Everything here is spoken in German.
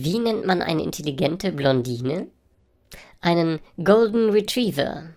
Wie nennt man eine intelligente Blondine? Einen Golden Retriever.